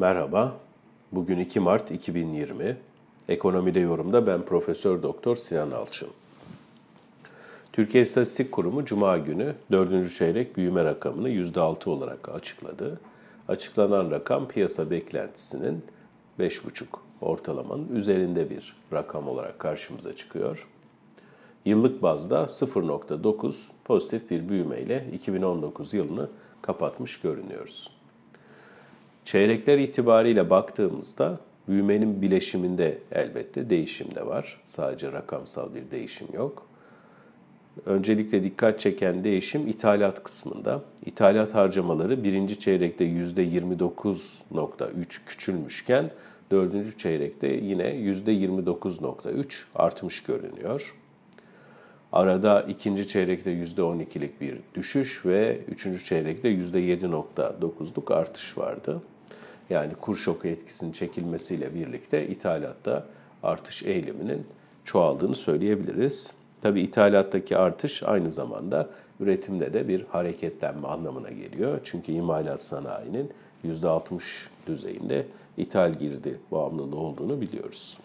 Merhaba. Bugün 2 Mart 2020. Ekonomide yorumda ben Profesör Doktor Sinan Alçın. Türkiye İstatistik Kurumu Cuma günü 4. çeyrek büyüme rakamını %6 olarak açıkladı. Açıklanan rakam piyasa beklentisinin 5,5 ortalamanın üzerinde bir rakam olarak karşımıza çıkıyor. Yıllık bazda 0.9 pozitif bir büyümeyle 2019 yılını kapatmış görünüyoruz. Çeyrekler itibariyle baktığımızda büyümenin bileşiminde elbette değişim de var. Sadece rakamsal bir değişim yok. Öncelikle dikkat çeken değişim ithalat kısmında. İthalat harcamaları birinci çeyrekte %29.3 küçülmüşken dördüncü çeyrekte yine %29.3 artmış görünüyor. Arada ikinci çeyrekte %12'lik bir düşüş ve üçüncü çeyrekte %7.9'luk artış vardı. Yani kur şoku etkisinin çekilmesiyle birlikte ithalatta artış eğiliminin çoğaldığını söyleyebiliriz. Tabi ithalattaki artış aynı zamanda üretimde de bir hareketlenme anlamına geliyor. Çünkü imalat sanayinin %60 düzeyinde ithal girdi bağımlılığı olduğunu biliyoruz.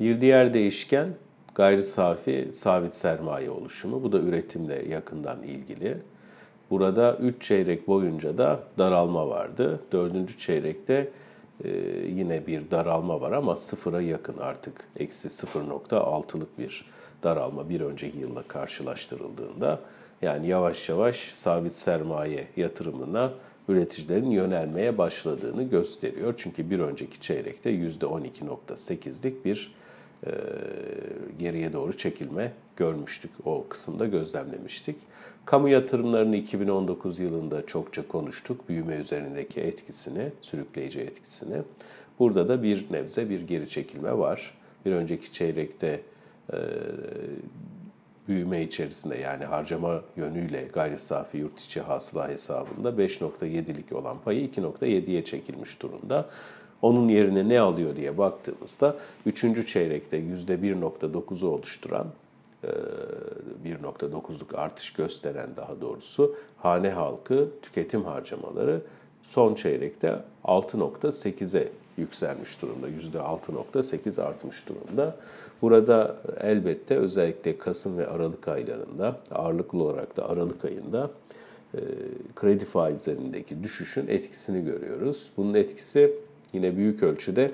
Bir diğer değişken gayri safi sabit sermaye oluşumu. Bu da üretimle yakından ilgili. Burada 3 çeyrek boyunca da daralma vardı. 4. çeyrekte e, yine bir daralma var ama sıfıra yakın artık. Eksi 0.6'lık bir daralma bir önceki yılla karşılaştırıldığında. Yani yavaş yavaş sabit sermaye yatırımına üreticilerin yönelmeye başladığını gösteriyor. Çünkü bir önceki çeyrekte %12.8'lik bir e, geriye doğru çekilme görmüştük. O kısımda gözlemlemiştik. Kamu yatırımlarını 2019 yılında çokça konuştuk. Büyüme üzerindeki etkisini, sürükleyici etkisini. Burada da bir nebze bir geri çekilme var. Bir önceki çeyrekte e, büyüme içerisinde yani harcama yönüyle gayri safi yurt içi hasıla hesabında 5.7'lik olan payı 2.7'ye çekilmiş durumda. Onun yerine ne alıyor diye baktığımızda 3. çeyrekte %1.9'u oluşturan 1.9'luk artış gösteren daha doğrusu hane halkı tüketim harcamaları son çeyrekte 6.8'e yükselmiş durumda. %6.8 artmış durumda. Burada elbette özellikle Kasım ve Aralık aylarında ağırlıklı olarak da Aralık ayında kredi faizlerindeki düşüşün etkisini görüyoruz. Bunun etkisi yine büyük ölçüde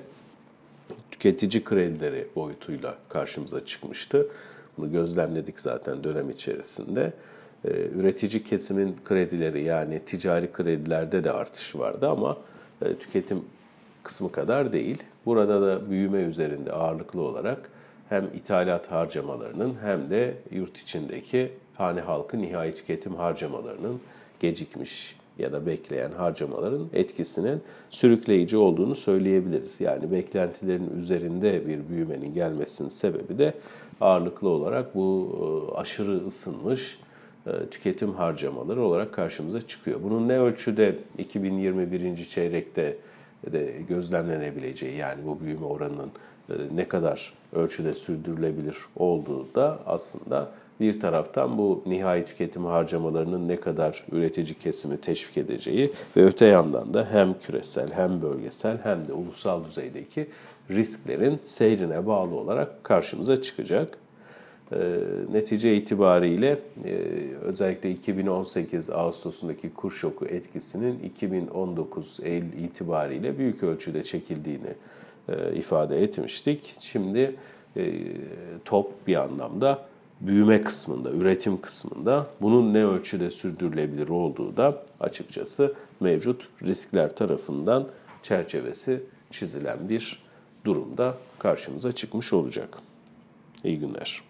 tüketici kredileri boyutuyla karşımıza çıkmıştı. Bunu gözlemledik zaten dönem içerisinde. Ee, üretici kesimin kredileri yani ticari kredilerde de artış vardı ama e, tüketim kısmı kadar değil. Burada da büyüme üzerinde ağırlıklı olarak hem ithalat harcamalarının hem de yurt içindeki hane halkı nihai tüketim harcamalarının gecikmiş ya da bekleyen harcamaların etkisinin sürükleyici olduğunu söyleyebiliriz. Yani beklentilerin üzerinde bir büyümenin gelmesinin sebebi de ağırlıklı olarak bu e, aşırı ısınmış e, tüketim harcamaları olarak karşımıza çıkıyor. Bunun ne ölçüde 2021. çeyrekte de gözlemlenebileceği yani bu büyüme oranının ne kadar ölçüde sürdürülebilir olduğu da aslında bir taraftan bu nihai tüketim harcamalarının ne kadar üretici kesimi teşvik edeceği ve öte yandan da hem küresel hem bölgesel hem de ulusal düzeydeki risklerin seyrine bağlı olarak karşımıza çıkacak. E, netice itibariyle e, özellikle 2018 Ağustos'undaki kur şoku etkisinin 2019 Eylül itibariyle büyük ölçüde çekildiğini e, ifade etmiştik. Şimdi e, top bir anlamda büyüme kısmında, üretim kısmında bunun ne ölçüde sürdürülebilir olduğu da açıkçası mevcut riskler tarafından çerçevesi çizilen bir durumda karşımıza çıkmış olacak. İyi günler.